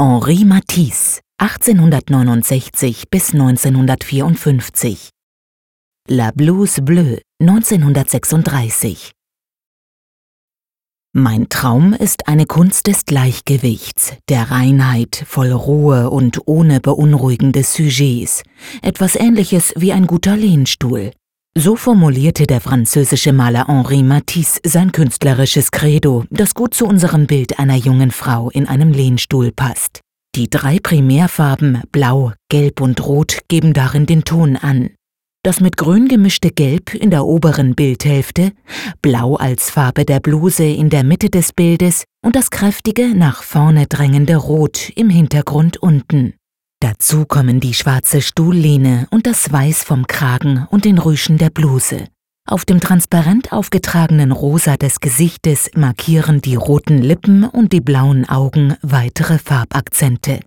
Henri Matisse, 1869 bis 1954. La Blouse Bleue, 1936. Mein Traum ist eine Kunst des Gleichgewichts, der Reinheit, voll Ruhe und ohne beunruhigende Sujets, etwas ähnliches wie ein guter Lehnstuhl. So formulierte der französische Maler Henri Matisse sein künstlerisches Credo, das gut zu unserem Bild einer jungen Frau in einem Lehnstuhl passt. Die drei Primärfarben Blau, Gelb und Rot geben darin den Ton an. Das mit Grün gemischte Gelb in der oberen Bildhälfte, Blau als Farbe der Bluse in der Mitte des Bildes und das kräftige, nach vorne drängende Rot im Hintergrund unten. Dazu kommen die schwarze Stuhllehne und das Weiß vom Kragen und den Rüschen der Bluse. Auf dem transparent aufgetragenen Rosa des Gesichtes markieren die roten Lippen und die blauen Augen weitere Farbakzente.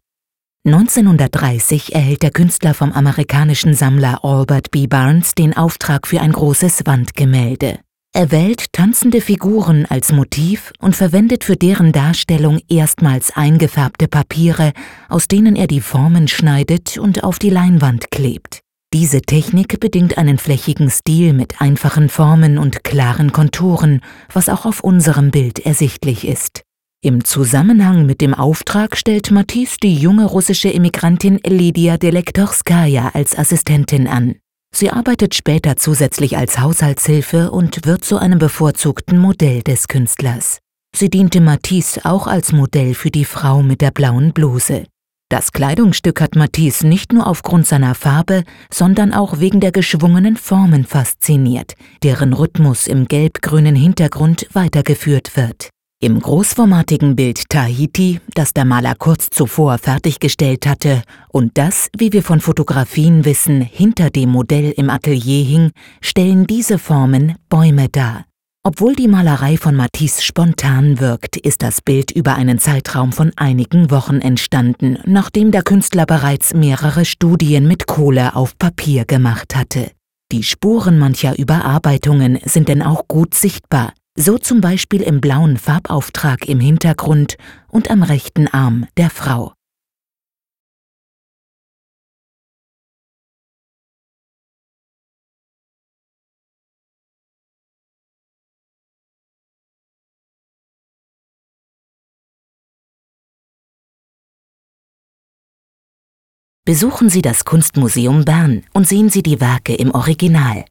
1930 erhält der Künstler vom amerikanischen Sammler Albert B. Barnes den Auftrag für ein großes Wandgemälde. Er wählt tanzende Figuren als Motiv und verwendet für deren Darstellung erstmals eingefärbte Papiere, aus denen er die Formen schneidet und auf die Leinwand klebt. Diese Technik bedingt einen flächigen Stil mit einfachen Formen und klaren Konturen, was auch auf unserem Bild ersichtlich ist. Im Zusammenhang mit dem Auftrag stellt Matisse die junge russische Immigrantin Lydia Delektorskaya als Assistentin an. Sie arbeitet später zusätzlich als Haushaltshilfe und wird zu einem bevorzugten Modell des Künstlers. Sie diente Matisse auch als Modell für die Frau mit der blauen Bluse. Das Kleidungsstück hat Matisse nicht nur aufgrund seiner Farbe, sondern auch wegen der geschwungenen Formen fasziniert, deren Rhythmus im gelb-grünen Hintergrund weitergeführt wird. Im großformatigen Bild Tahiti, das der Maler kurz zuvor fertiggestellt hatte und das, wie wir von Fotografien wissen, hinter dem Modell im Atelier hing, stellen diese Formen Bäume dar. Obwohl die Malerei von Matisse spontan wirkt, ist das Bild über einen Zeitraum von einigen Wochen entstanden, nachdem der Künstler bereits mehrere Studien mit Kohle auf Papier gemacht hatte. Die Spuren mancher Überarbeitungen sind denn auch gut sichtbar, so zum Beispiel im blauen Farbauftrag im Hintergrund und am rechten Arm der Frau. Besuchen Sie das Kunstmuseum Bern und sehen Sie die Werke im Original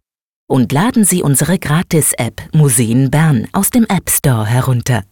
und laden Sie unsere Gratis-App Museen Bern aus dem App Store herunter.